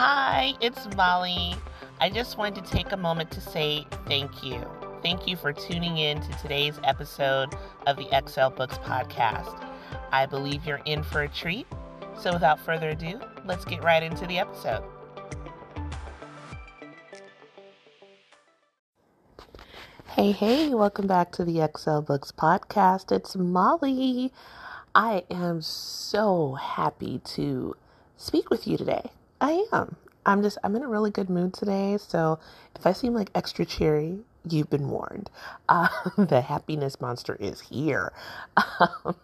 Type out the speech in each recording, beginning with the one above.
Hi, it's Molly. I just wanted to take a moment to say thank you. Thank you for tuning in to today's episode of the XL Books Podcast. I believe you're in for a treat. So, without further ado, let's get right into the episode. Hey, hey, welcome back to the XL Books Podcast. It's Molly. I am so happy to speak with you today. I am. I'm just, I'm in a really good mood today. So if I seem like extra cheery, you've been warned. Uh, the happiness monster is here. Um,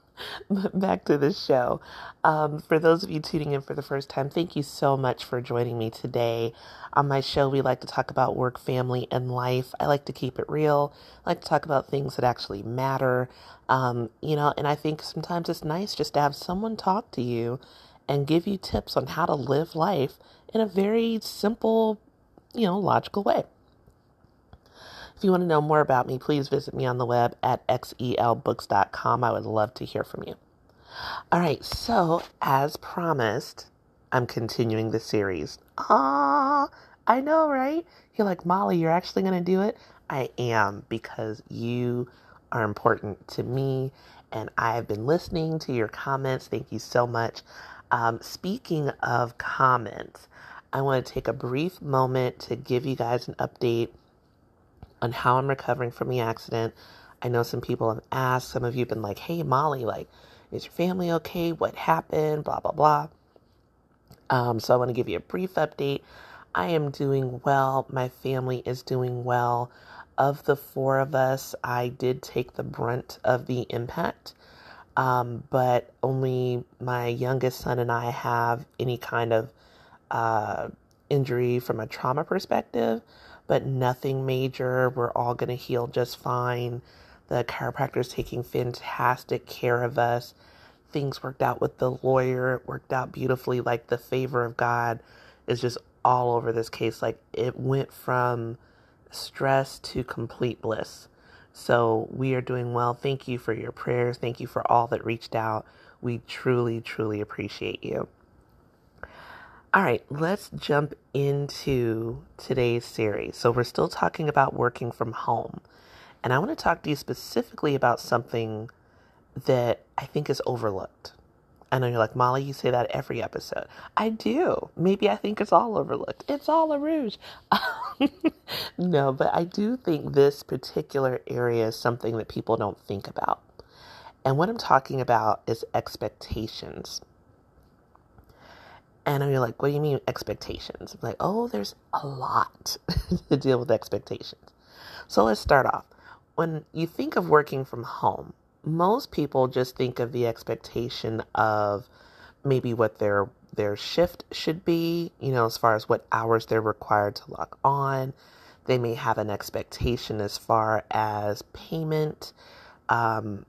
back to the show. Um, for those of you tuning in for the first time, thank you so much for joining me today. On my show, we like to talk about work, family, and life. I like to keep it real. I like to talk about things that actually matter. Um, you know, and I think sometimes it's nice just to have someone talk to you and give you tips on how to live life in a very simple, you know, logical way. If you want to know more about me, please visit me on the web at xelbooks.com. I would love to hear from you. All right, so as promised, I'm continuing the series. Ah, I know, right? You're like, Molly, you're actually going to do it? I am because you are important to me and I've been listening to your comments. Thank you so much. Um, speaking of comments, I want to take a brief moment to give you guys an update on how I'm recovering from the accident. I know some people have asked, some of you have been like, hey, Molly, like, is your family okay? What happened? Blah, blah, blah. Um, so I want to give you a brief update. I am doing well. My family is doing well. Of the four of us, I did take the brunt of the impact, um, but only my youngest son and I have any kind of uh, injury from a trauma perspective but nothing major. We're all going to heal just fine. The chiropractor is taking fantastic care of us. Things worked out with the lawyer, it worked out beautifully. Like the favor of God is just all over this case. Like it went from stress to complete bliss. So we are doing well. Thank you for your prayers. Thank you for all that reached out. We truly, truly appreciate you. All right, let's jump into today's series. So, we're still talking about working from home. And I want to talk to you specifically about something that I think is overlooked. I know you're like, Molly, you say that every episode. I do. Maybe I think it's all overlooked. It's all a rouge. no, but I do think this particular area is something that people don't think about. And what I'm talking about is expectations. And you're like, what do you mean expectations? I'm like, oh, there's a lot to deal with expectations. So let's start off. When you think of working from home, most people just think of the expectation of maybe what their their shift should be, you know, as far as what hours they're required to log on. They may have an expectation as far as payment. Um,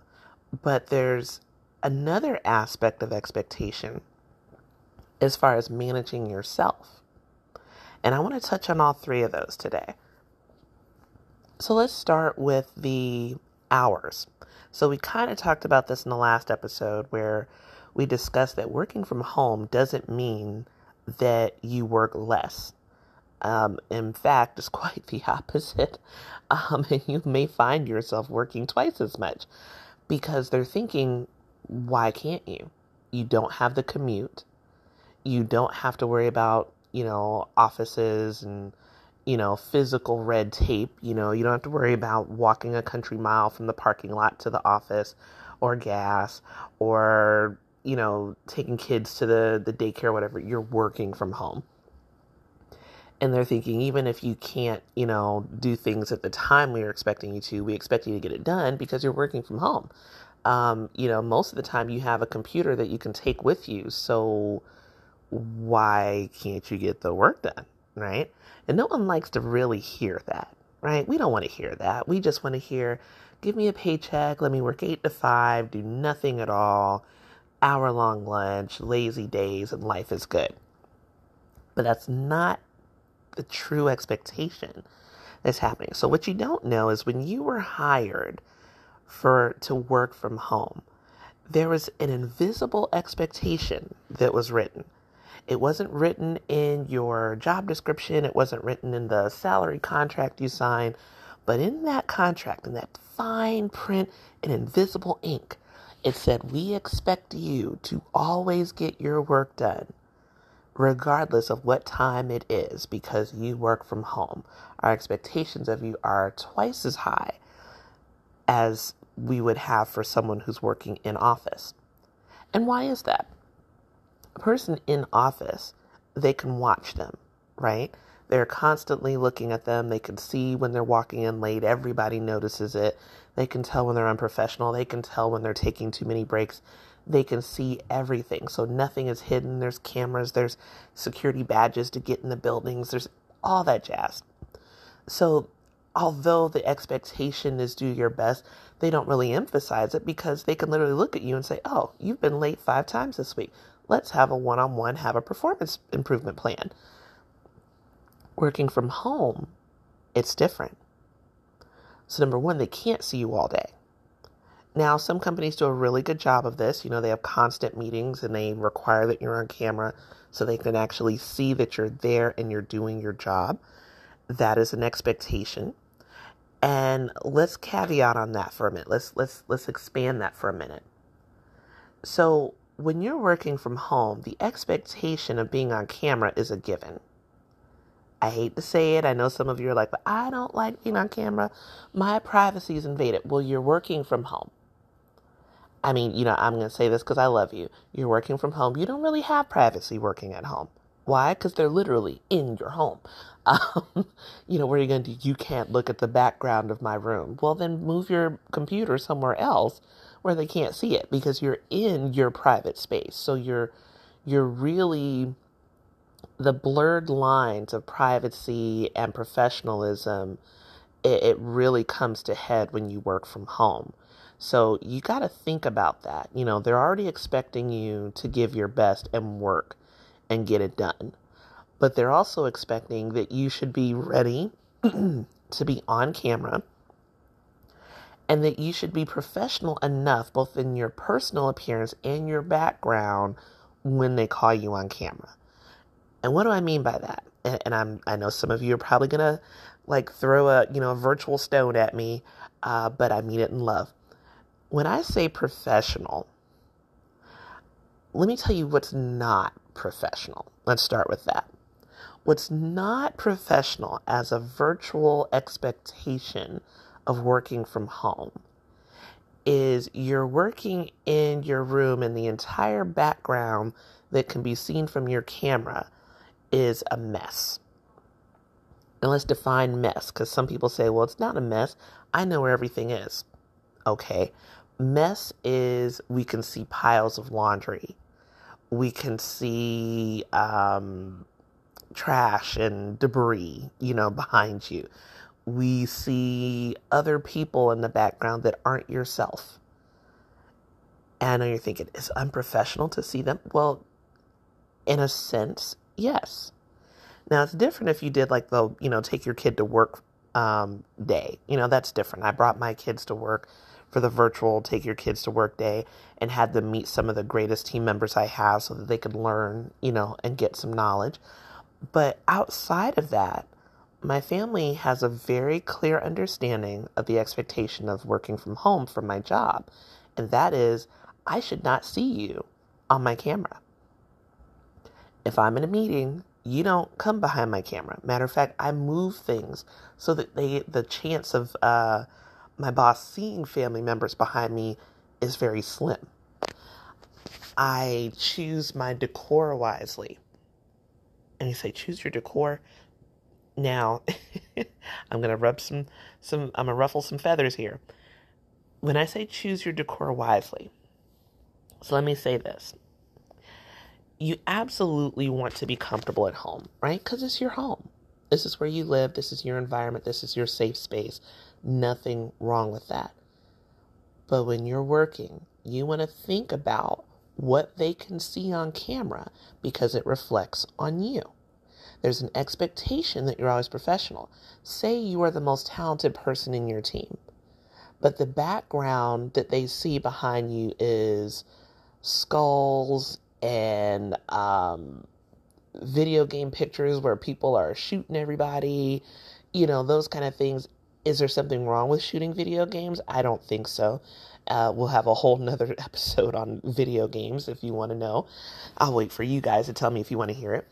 but there's another aspect of expectation as far as managing yourself. And I want to touch on all three of those today. So let's start with the hours. So we kind of talked about this in the last episode where we discussed that working from home doesn't mean that you work less. Um, in fact, it's quite the opposite. Um, and you may find yourself working twice as much because they're thinking, why can't you? You don't have the commute you don't have to worry about, you know, offices and, you know, physical red tape. You know, you don't have to worry about walking a country mile from the parking lot to the office or gas or, you know, taking kids to the, the daycare, whatever. You're working from home. And they're thinking, even if you can't, you know, do things at the time we are expecting you to, we expect you to get it done because you're working from home. Um, you know, most of the time you have a computer that you can take with you. So, why can't you get the work done? Right? And no one likes to really hear that, right? We don't want to hear that. We just want to hear, give me a paycheck, let me work eight to five, do nothing at all, hour long lunch, lazy days, and life is good. But that's not the true expectation that's happening. So what you don't know is when you were hired for to work from home, there was an invisible expectation that was written. It wasn't written in your job description, it wasn't written in the salary contract you signed, but in that contract, in that fine print in invisible ink, it said, We expect you to always get your work done, regardless of what time it is, because you work from home. Our expectations of you are twice as high as we would have for someone who's working in office. And why is that? A person in office, they can watch them, right? They're constantly looking at them. They can see when they're walking in late. Everybody notices it. They can tell when they're unprofessional. They can tell when they're taking too many breaks. They can see everything. So nothing is hidden. There's cameras, there's security badges to get in the buildings, there's all that jazz. So although the expectation is do your best, they don't really emphasize it because they can literally look at you and say, Oh, you've been late five times this week. Let's have a one on one, have a performance improvement plan. Working from home, it's different. So, number one, they can't see you all day. Now, some companies do a really good job of this. You know, they have constant meetings and they require that you're on camera so they can actually see that you're there and you're doing your job. That is an expectation. And let's caveat on that for a minute. Let's let's let's expand that for a minute. So, when you're working from home, the expectation of being on camera is a given. I hate to say it. I know some of you are like, but I don't like being on camera. My privacy is invaded. Well, you're working from home. I mean, you know, I'm going to say this because I love you. You're working from home. You don't really have privacy working at home. Why? Because they're literally in your home. Um, you know, what are you going to do? You can't look at the background of my room. Well, then move your computer somewhere else where they can't see it because you're in your private space. So you're you're really the blurred lines of privacy and professionalism. It, it really comes to head when you work from home. So you got to think about that. You know, they're already expecting you to give your best and work and get it done but they're also expecting that you should be ready to be on camera and that you should be professional enough both in your personal appearance and your background when they call you on camera. And what do I mean by that? And, and I'm I know some of you are probably gonna like throw a you know a virtual stone at me, uh, but I mean it in love. When I say professional, let me tell you what's not professional. Let's start with that. What's not professional as a virtual expectation of working from home is you're working in your room and the entire background that can be seen from your camera is a mess. And let's define mess because some people say, well, it's not a mess. I know where everything is. Okay. Mess is we can see piles of laundry. We can see um, trash and debris, you know, behind you. We see other people in the background that aren't yourself. And you're thinking, it's unprofessional to see them? Well, in a sense, yes. Now it's different if you did like the, you know, take your kid to work um, day. You know, that's different. I brought my kids to work for the virtual take your kids to work day and had them meet some of the greatest team members I have so that they could learn, you know, and get some knowledge. But outside of that, my family has a very clear understanding of the expectation of working from home for my job. And that is, I should not see you on my camera. If I'm in a meeting, you don't come behind my camera. Matter of fact, I move things so that they the chance of uh, my boss seeing family members behind me is very slim. I choose my decor wisely and you say choose your decor now i'm to rub some some i'm to ruffle some feathers here. When i say choose your decor wisely so let me say this. You absolutely want to be comfortable at home right? Because it's your home. This is where you live. This is your environment. This is your safe space. Nothing wrong with that. But when you're working you want to think about what they can see on camera because it reflects on you. There's an expectation that you're always professional. Say you are the most talented person in your team, but the background that they see behind you is skulls and um, video game pictures where people are shooting everybody, you know, those kind of things. Is there something wrong with shooting video games? I don't think so. Uh, we'll have a whole nother episode on video games if you want to know. I'll wait for you guys to tell me if you want to hear it.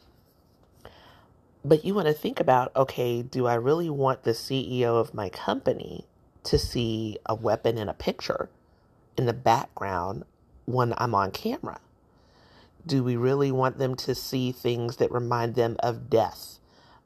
But you want to think about okay, do I really want the CEO of my company to see a weapon in a picture in the background when I'm on camera? Do we really want them to see things that remind them of death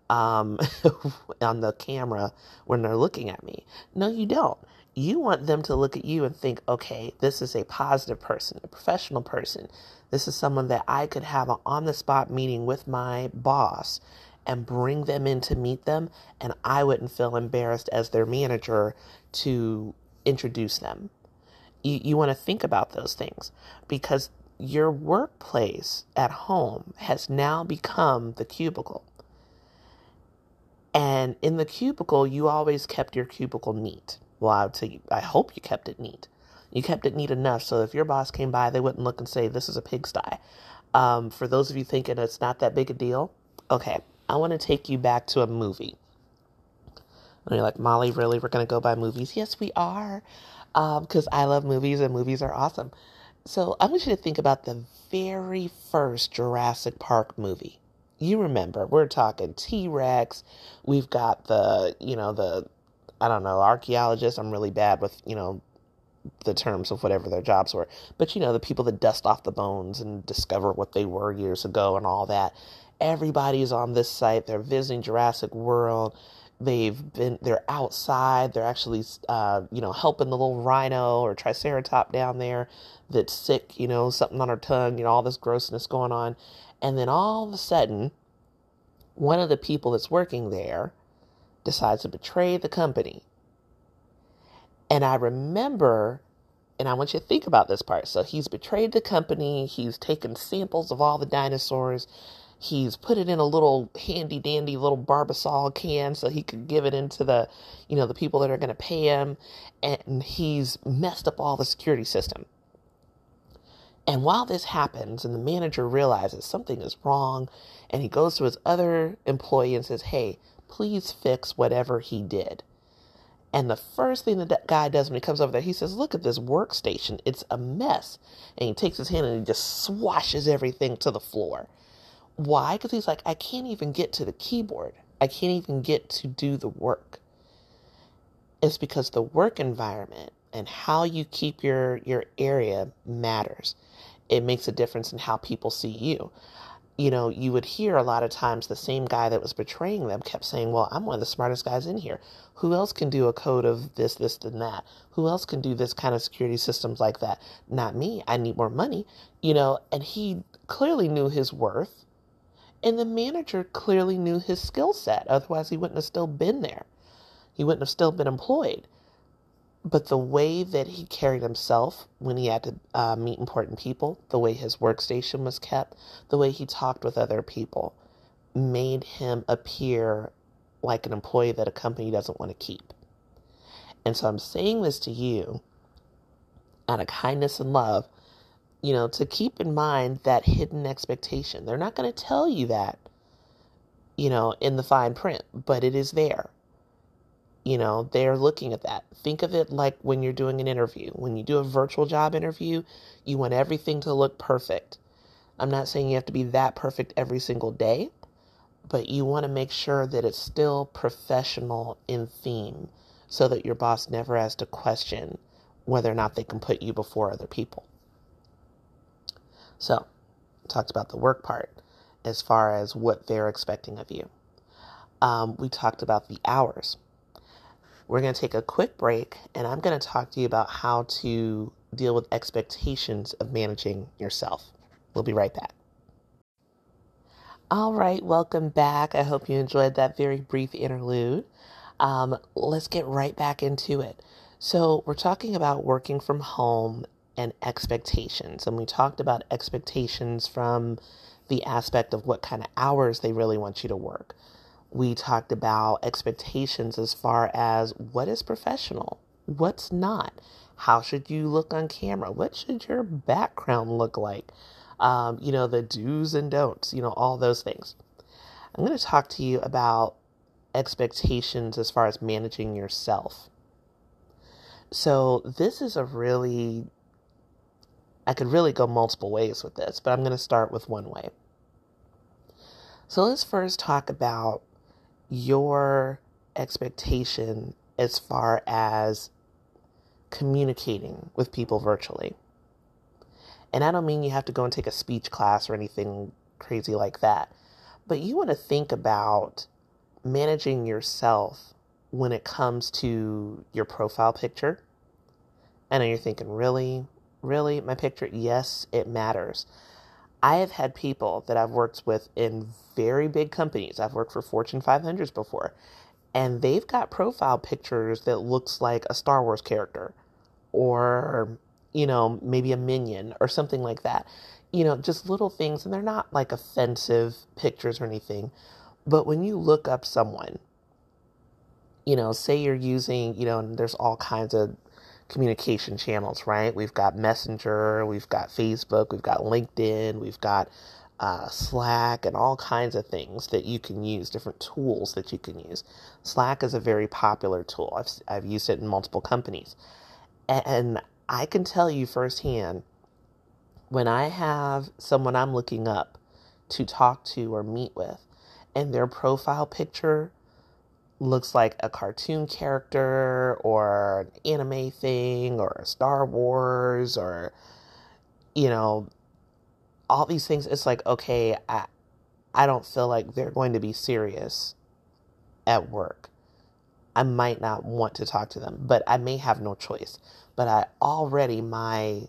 um, on the camera when they're looking at me? No, you don't. You want them to look at you and think, okay, this is a positive person, a professional person. This is someone that I could have an on the spot meeting with my boss and bring them in to meet them, and I wouldn't feel embarrassed as their manager to introduce them. You, you want to think about those things because your workplace at home has now become the cubicle. And in the cubicle, you always kept your cubicle neat. Well, I would say, I hope you kept it neat. You kept it neat enough so if your boss came by, they wouldn't look and say, This is a pigsty. Um, for those of you thinking it's not that big a deal, okay, I want to take you back to a movie. And you're like, Molly, really? We're going to go by movies? Yes, we are. Because um, I love movies and movies are awesome. So I want you to think about the very first Jurassic Park movie. You remember, we're talking T Rex. We've got the, you know, the, I don't know, archaeologists. I'm really bad with, you know, the terms of whatever their jobs were. But, you know, the people that dust off the bones and discover what they were years ago and all that. Everybody's on this site. They're visiting Jurassic World. They've been, they're outside. They're actually, uh, you know, helping the little rhino or triceratop down there that's sick, you know, something on her tongue, you know, all this grossness going on. And then all of a sudden, one of the people that's working there decides to betray the company. And I remember, and I want you to think about this part. So he's betrayed the company, he's taken samples of all the dinosaurs, He's put it in a little handy dandy little Barbasol can so he could give it into the, you know, the people that are going to pay him. And he's messed up all the security system. And while this happens, and the manager realizes something is wrong, and he goes to his other employee and says, Hey, please fix whatever he did. And the first thing that guy does when he comes over there, he says, Look at this workstation. It's a mess. And he takes his hand and he just swashes everything to the floor. Why? Because he's like, I can't even get to the keyboard. I can't even get to do the work. It's because the work environment and how you keep your, your area matters. It makes a difference in how people see you. You know, you would hear a lot of times the same guy that was betraying them kept saying, Well, I'm one of the smartest guys in here. Who else can do a code of this, this, and that? Who else can do this kind of security systems like that? Not me. I need more money. You know, and he clearly knew his worth and the manager clearly knew his skill set. Otherwise, he wouldn't have still been there. He wouldn't have still been employed. But the way that he carried himself when he had to uh, meet important people, the way his workstation was kept, the way he talked with other people, made him appear like an employee that a company doesn't want to keep. And so I'm saying this to you out of kindness and love you know, to keep in mind that hidden expectation. They're not going to tell you that, you know, in the fine print, but it is there. You know, they're looking at that. Think of it like when you're doing an interview. When you do a virtual job interview, you want everything to look perfect. I'm not saying you have to be that perfect every single day, but you want to make sure that it's still professional in theme so that your boss never has to question whether or not they can put you before other people. So, talked about the work part as far as what they're expecting of you. Um, we talked about the hours. We're going to take a quick break and I'm going to talk to you about how to deal with expectations of managing yourself. We'll be right back. All right, welcome back. I hope you enjoyed that very brief interlude. Um, let's get right back into it. So, we're talking about working from home and expectations. And we talked about expectations from the aspect of what kind of hours they really want you to work. We talked about expectations as far as what is professional, what's not. How should you look on camera? What should your background look like? um, you know, the do's and don'ts, you know, all those things. I'm going to talk to you about expectations as far as managing yourself. So, this is a really, I could really go multiple ways with this, but I'm going to start with one way. So, let's first talk about your expectation as far as communicating with people virtually. And I don't mean you have to go and take a speech class or anything crazy like that, but you want to think about managing yourself when it comes to your profile picture. And you're thinking, really? Really? My picture? Yes, it matters. I have had people that I've worked with in very big companies. I've worked for Fortune 500s before, and they've got profile pictures that looks like a Star Wars character or you know, maybe a minion or something like that. You know, just little things and they're not like offensive pictures or anything. But when you look up someone, you know, say you're using, you know, and there's all kinds of communication channels, right? We've got Messenger, we've got Facebook, we've got LinkedIn, we've got uh, Slack, and all kinds of things that you can use, different tools that you can use. Slack is a very popular tool. I've, I've used it in multiple companies. And I can tell you firsthand when I have someone I'm looking up to talk to or meet with, and their profile picture looks like a cartoon character or an anime thing or a Star Wars or, you know, all these things, it's like, okay, I, I don't feel like they're going to be serious at work. I might not want to talk to them, but I may have no choice. But I already my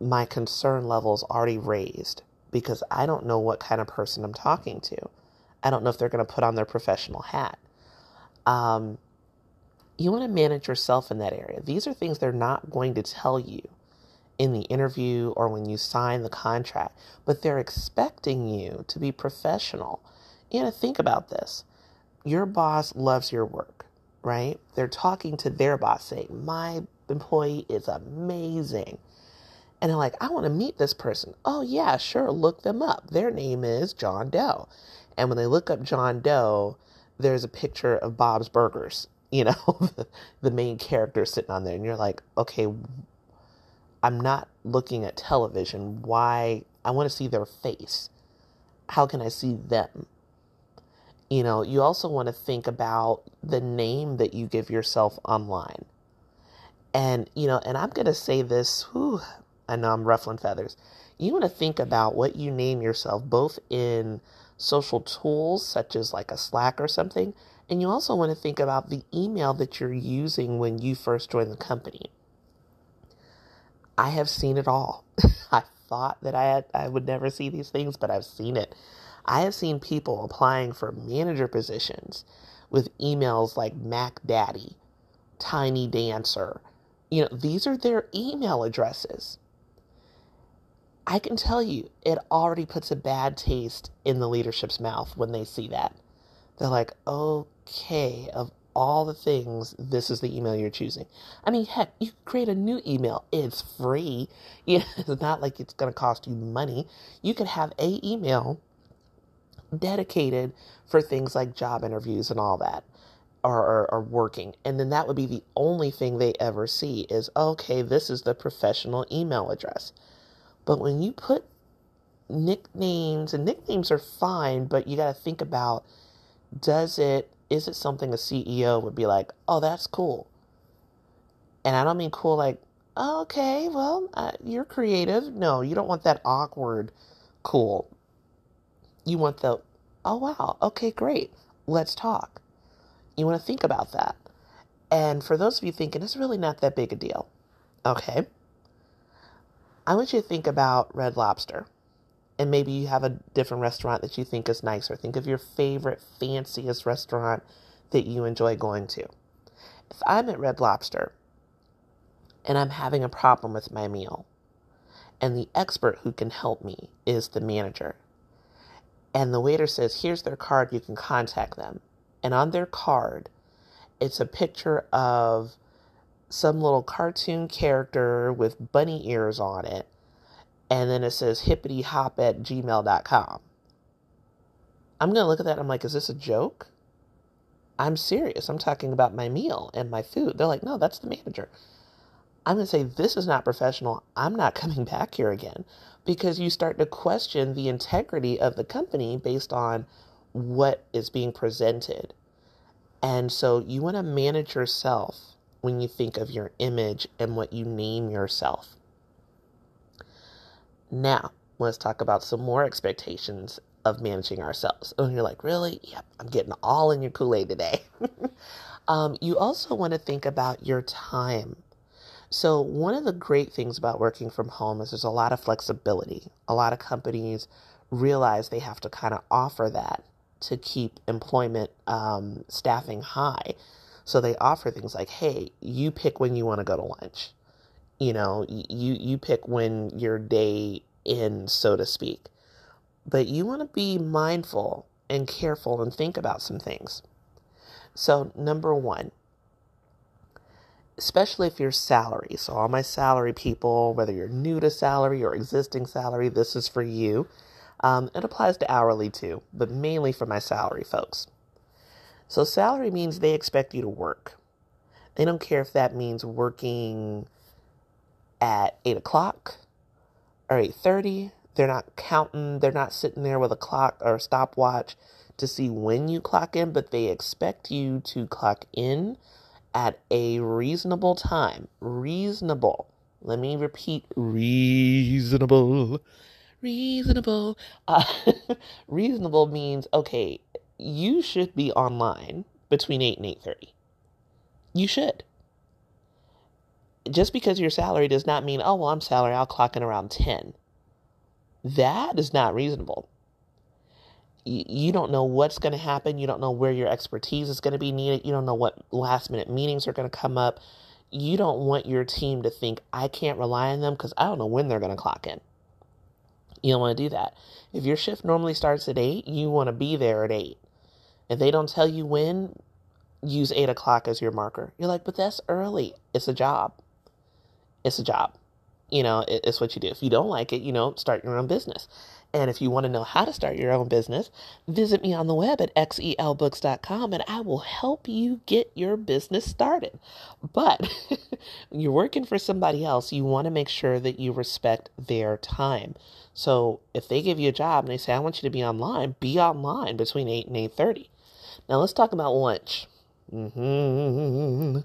my concern levels already raised because I don't know what kind of person I'm talking to. I don't know if they're going to put on their professional hat. Um, you want to manage yourself in that area. These are things they're not going to tell you in the interview or when you sign the contract, but they're expecting you to be professional. You know, think about this. Your boss loves your work, right? They're talking to their boss saying, My employee is amazing. And they're like, I want to meet this person. Oh, yeah, sure. Look them up. Their name is John Doe. And when they look up John Doe, there's a picture of Bob's Burgers, you know, the main character sitting on there. And you're like, okay, I'm not looking at television. Why? I want to see their face. How can I see them? You know, you also want to think about the name that you give yourself online. And, you know, and I'm going to say this, whew, I know I'm ruffling feathers. You want to think about what you name yourself, both in social tools such as like a Slack or something, and you also want to think about the email that you're using when you first join the company. I have seen it all. I thought that I had, I would never see these things, but I've seen it. I have seen people applying for manager positions with emails like Mac Daddy, Tiny Dancer, you know, these are their email addresses. I can tell you, it already puts a bad taste in the leadership's mouth when they see that. They're like, okay, of all the things, this is the email you're choosing. I mean, heck, you create a new email. It's free. It's not like it's going to cost you money. You could have a email dedicated for things like job interviews and all that are, working. And then that would be the only thing they ever see is, okay, this is the professional email address. But when you put nicknames, and nicknames are fine, but you got to think about does it, is it something a CEO would be like, oh, that's cool? And I don't mean cool like, oh, okay, well, uh, you're creative. No, you don't want that awkward cool. You want the, oh, wow, okay, great, let's talk you want to think about that. And for those of you thinking it's really not that big a deal, okay, I want you to think about Red Lobster. And maybe you have a different restaurant that you think is nicer. Think of your favorite, fanciest restaurant that you enjoy going to. If I'm at Red Lobster and I'm having a problem with my meal, and the expert who can help me is the manager, and the waiter says, Here's their card, you can contact them and on their card, it's a picture of some little cartoon character with bunny ears on it. and then it says hippity hop at gmail.com. I'm going to look at that. I'm like, is this a joke? I'm serious. I'm talking about my meal and my food. They're like, no, that's the manager. I'm going to say, this is not professional. I'm not coming back here again because you start to question the integrity of the company based on what is being presented. And so you want to manage yourself when you think of your image and what you name yourself. Now, let's talk about some more expectations of managing ourselves. And you're like, really? Yep, I'm getting all in your Kool Aid today. um, you also want to think about your time. So, one of the great things about working from home is there's a lot of flexibility. A lot of companies realize they have to kind of offer that to keep employment um, staffing high. So, they offer things like, hey, you pick when you want to go to lunch you know, you you pick when your day ends, so to speak. But you want to be mindful and careful and think about some things. So, number one, especially if you're salary. So, all my salary people, whether you're new to salary or existing salary, this is for you. Um, it applies to hourly too, but mainly for my salary folks. So, salary means they expect you to work. They don't care if that means working at 8 o'clock or 8.30 they're not counting they're not sitting there with a clock or a stopwatch to see when you clock in but they expect you to clock in at a reasonable time. Reasonable. Let me repeat. Reasonable. Reasonable. Uh, reasonable means okay you should be online between 8 and 8.30 you should just because you're salary does not mean, oh, well, I'm salary, I'll clock in around 10. That is not reasonable. You don't know what's going to happen. You don't know where your expertise is going to be needed. You don't know what last minute meetings are going to come up. You don't want your team to think, I can't rely on them because I don't know when they're going to clock in. You don't want to do that. If your shift normally starts at 8, you want to be there at 8. If they don't tell you when, use 8 o'clock as your marker. You're like, but that's early. It's a job it's a job. You know, it, it's what you do. If you don't like it, you know, start your own business. And if you want to know how to start your own business, visit me on the web at xelbooks.com and I will help you get your business started. But when you're working for somebody else, you want to make sure that you respect their time. So if they give you a job and they say, I want you to be online, be online between 8 and 8.30. Now let's talk about lunch. Mm-hmm.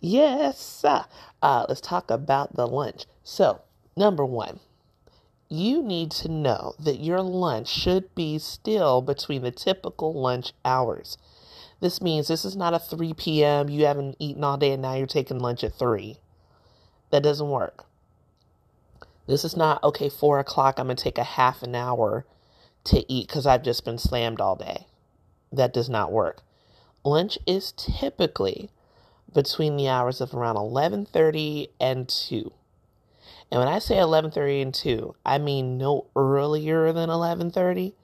Yes. Uh, let's talk about the lunch. So, number one, you need to know that your lunch should be still between the typical lunch hours. This means this is not a 3 p.m. You haven't eaten all day and now you're taking lunch at 3. That doesn't work. This is not, okay, 4 o'clock, I'm going to take a half an hour to eat because I've just been slammed all day. That does not work. Lunch is typically between the hours of around 11:30 and 2. And when I say 11:30 and 2, I mean no earlier than 11:30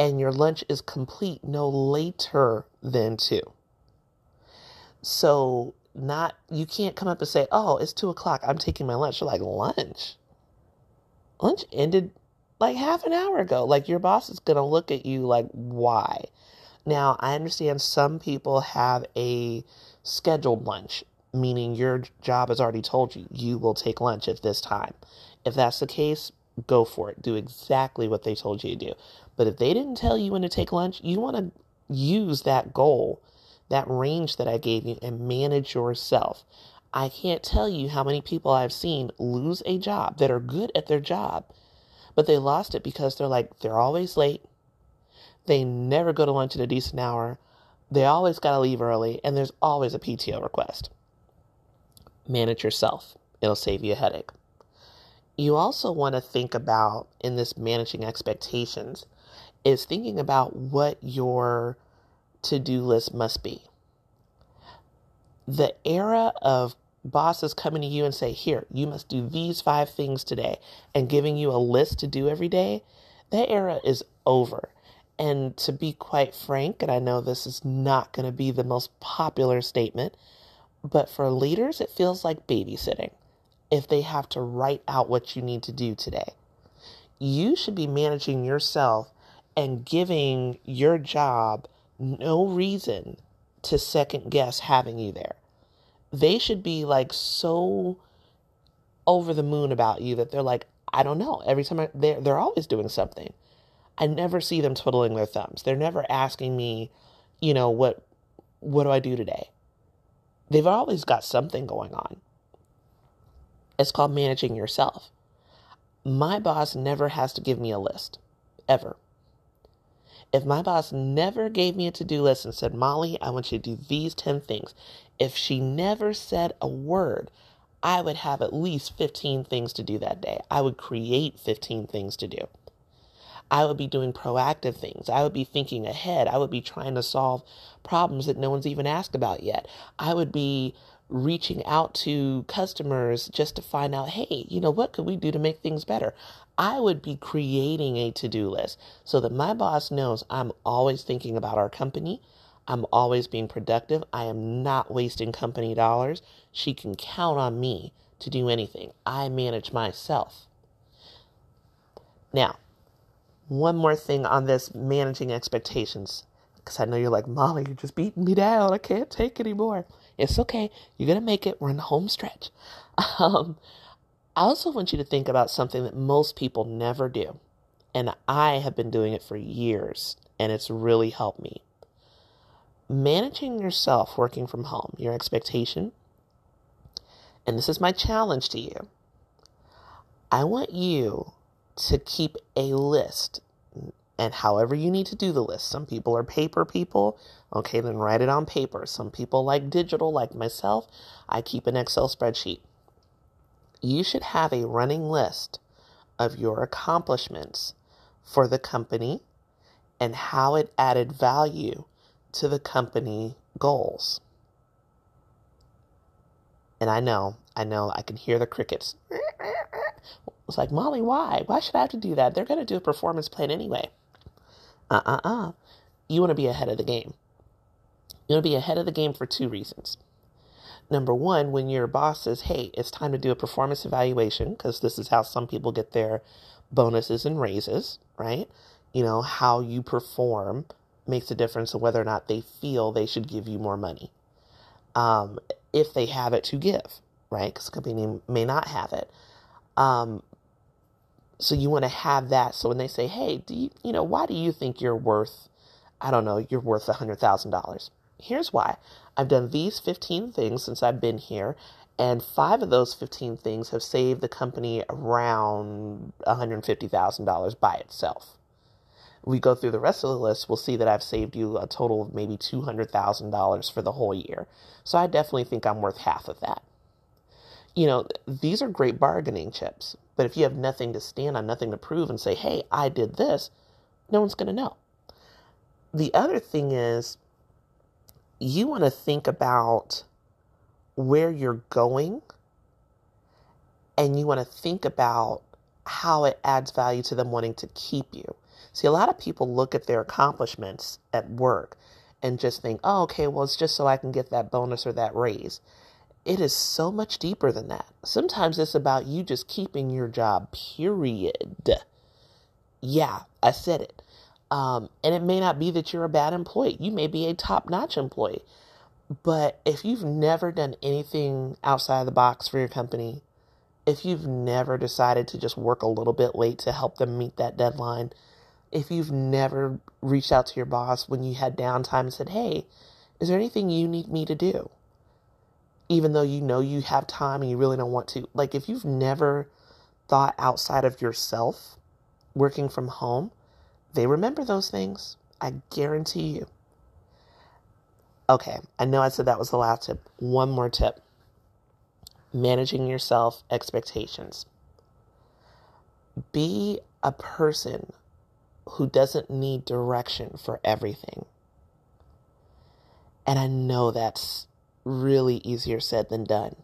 and your lunch is complete no later than 2. So not you can't come up and say, "Oh, it's two o'clock. I'm taking my lunch." You're like, "Lunch? Lunch ended like half an hour ago." Like your boss is gonna look at you like, "Why?" Now, I understand some people have a scheduled lunch, meaning your job has already told you you will take lunch at this time. If that's the case, go for it. Do exactly what they told you to do. But if they didn't tell you when to take lunch, you want to use that goal, that range that I gave you, and manage yourself. I can't tell you how many people I've seen lose a job that are good at their job, but they lost it because they're like, they're always late. They never go to lunch at a decent hour. They always got to leave early, and there's always a PTO request. Manage yourself, it'll save you a headache. You also want to think about in this managing expectations is thinking about what your to do list must be. The era of bosses coming to you and say, Here, you must do these five things today, and giving you a list to do every day, that era is over. And to be quite frank, and I know this is not going to be the most popular statement, but for leaders, it feels like babysitting. if they have to write out what you need to do today. You should be managing yourself and giving your job no reason to second guess having you there. They should be like so over the moon about you that they're like, I don't know. Every time I, they're, they're always doing something. I never see them twiddling their thumbs. They're never asking me, you know, what, what do I do today? They've always got something going on. It's called managing yourself. My boss never has to give me a list, ever. If my boss never gave me a to do list and said, Molly, I want you to do these 10 things, if she never said a word, I would have at least 15 things to do that day. I would create 15 things to do. I would be doing proactive things. I would be thinking ahead. I would be trying to solve problems that no one's even asked about yet. I would be reaching out to customers just to find out, hey, you know, what could we do to make things better? I would be creating a to do list so that my boss knows I'm always thinking about our company. I'm always being productive. I am not wasting company dollars. She can count on me to do anything. I manage myself. Now, one more thing on this managing expectations, because I know you're like, Molly, you're just beating me down. I can't take anymore. It's okay. You're going to make it. We're in the home stretch. Um, I also want you to think about something that most people never do. And I have been doing it for years, and it's really helped me. Managing yourself working from home, your expectation, and this is my challenge to you. I want you to keep a list and however you need to do the list. Some people are paper people. Okay, then write it on paper. Some people like digital, like myself. I keep an Excel spreadsheet. You should have a running list of your accomplishments for the company and how it added value to the company goals. And I know, I know, I can hear the crickets. It's like, Molly, why? Why should I have to do that? They're going to do a performance plan anyway. Uh uh uh. You want to be ahead of the game. You want to be ahead of the game for two reasons. Number one, when your boss says, hey, it's time to do a performance evaluation, because this is how some people get their bonuses and raises, right? You know, how you perform makes a difference in whether or not they feel they should give you more money. Um, if they have it to give, right? Because the company may not have it. Um, so you want to have that. So when they say, hey, do you, you know, why do you think you're worth, I don't know, you're worth a $100,000? Here's why. I've done these 15 things since I've been here, and five of those 15 things have saved the company around $150,000 by itself. We go through the rest of the list, we'll see that I've saved you a total of maybe $200,000 for the whole year. So I definitely think I'm worth half of that. You know, these are great bargaining chips. But if you have nothing to stand on, nothing to prove, and say, hey, I did this, no one's going to know. The other thing is, you want to think about where you're going and you want to think about how it adds value to them wanting to keep you. See, a lot of people look at their accomplishments at work and just think, oh, okay, well, it's just so I can get that bonus or that raise. It is so much deeper than that. Sometimes it's about you just keeping your job, period. Yeah, I said it. Um, and it may not be that you're a bad employee, you may be a top notch employee. But if you've never done anything outside of the box for your company, if you've never decided to just work a little bit late to help them meet that deadline, if you've never reached out to your boss when you had downtime and said, Hey, is there anything you need me to do? Even though you know you have time and you really don't want to. Like, if you've never thought outside of yourself working from home, they remember those things. I guarantee you. Okay, I know I said that was the last tip. One more tip managing yourself expectations. Be a person who doesn't need direction for everything. And I know that's really easier said than done.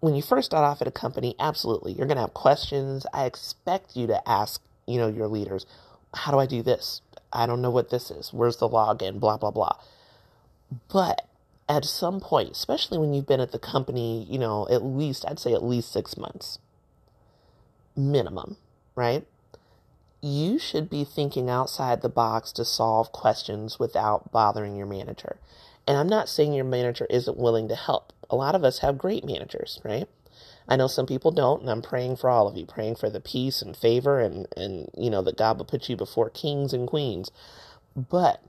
When you first start off at a company, absolutely, you're going to have questions. I expect you to ask, you know, your leaders, how do I do this? I don't know what this is. Where's the login? Blah, blah, blah. But at some point, especially when you've been at the company, you know, at least, I'd say at least six months minimum, right? You should be thinking outside the box to solve questions without bothering your manager. And I'm not saying your manager isn't willing to help. A lot of us have great managers, right? I know some people don't, and I'm praying for all of you, praying for the peace and favor and, and you know, that God will put you before kings and queens. But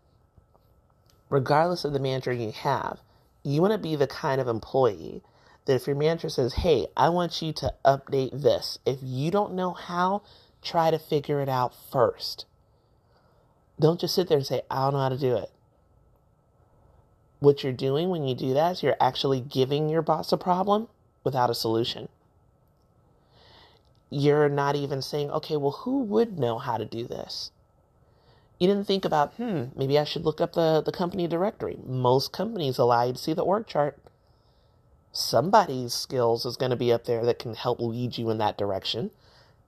regardless of the manager you have, you want to be the kind of employee that if your manager says, Hey, I want you to update this, if you don't know how, try to figure it out first. Don't just sit there and say, I don't know how to do it. What you're doing when you do that is you're actually giving your boss a problem without a solution. You're not even saying, okay, well, who would know how to do this? You didn't think about, hmm, maybe I should look up the, the company directory. Most companies allow you to see the org chart. Somebody's skills is going to be up there that can help lead you in that direction,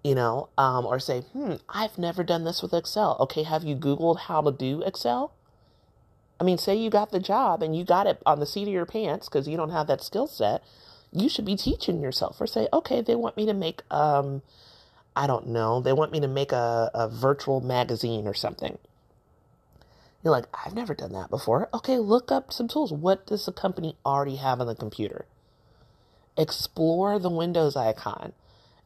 you know, um, or say, hmm, I've never done this with Excel. Okay, have you Googled how to do Excel? I mean, say you got the job and you got it on the seat of your pants because you don't have that skill set. You should be teaching yourself or say, okay, they want me to make, um, I don't know, they want me to make a, a virtual magazine or something. You're like, I've never done that before. Okay, look up some tools. What does the company already have on the computer? Explore the Windows icon.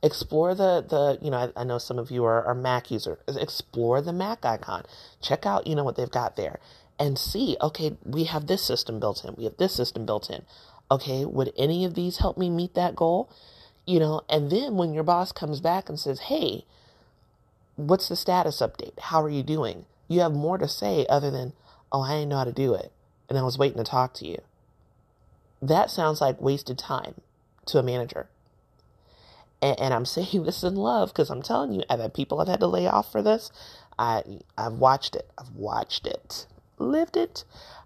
Explore the, the you know, I, I know some of you are, are Mac users. Explore the Mac icon. Check out, you know, what they've got there and see, okay, we have this system built in. We have this system built in. Okay, would any of these help me meet that goal? you know, and then when your boss comes back and says, Hey, what's the status update? How are you doing? You have more to say other than, Oh, I didn't know how to do it. And I was waiting to talk to you. That sounds like wasted time to a manager. And, and I'm saying this in love because I'm telling you, I've had people I've had to lay off for this. I, I've watched it. I've watched it, lived it.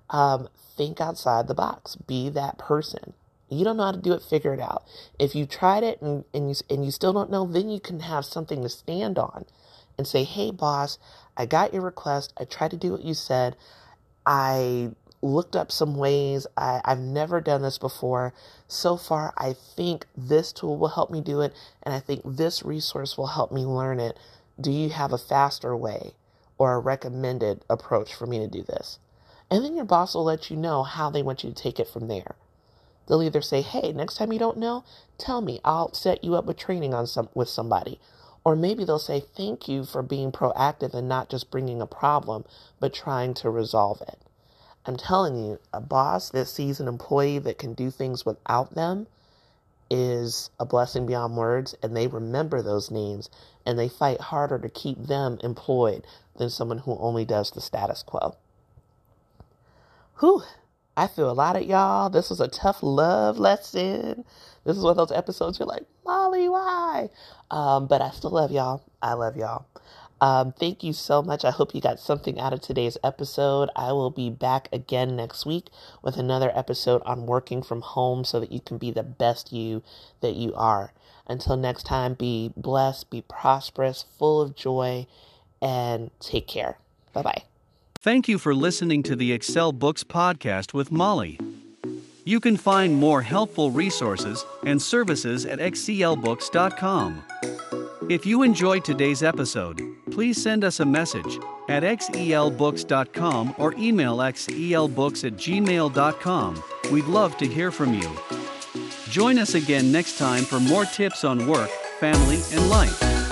Um, think outside the box. Be that person you don't know how to do it, figure it out. If you tried it and, and you and you still don't know, then you can have something to stand on and say, "Hey boss, I got your request. I tried to do what you said. I looked up some ways. I, I've never done this before. So far, I think this tool will help me do it, and I think this resource will help me learn it. Do you have a faster way or a recommended approach for me to do this? And then your boss will let you know how they want you to take it from there. They'll either say, "Hey, next time you don't know, tell me. I'll set you up with training on some with somebody." Or maybe they'll say, "Thank you for being proactive and not just bringing a problem, but trying to resolve it." I'm telling you, a boss that sees an employee that can do things without them is a blessing beyond words, and they remember those names and they fight harder to keep them employed than someone who only does the status quo. Whew, I feel a lot of y'all. This was a tough love lesson. This is one of those episodes you're like, Molly, why? Um, but I still love y'all. I love y'all. Um, thank you so much. I hope you got something out of today's episode. I will be back again next week with another episode on working from home so that you can be the best you that you are. Until next time, be blessed, be prosperous, full of joy, and take care. Bye bye. Thank you for listening to the Xel Books podcast with Molly. You can find more helpful resources and services at xelbooks.com. If you enjoyed today's episode, please send us a message at xelbooks.com or email xelbooks at gmail.com. We'd love to hear from you. Join us again next time for more tips on work, family, and life.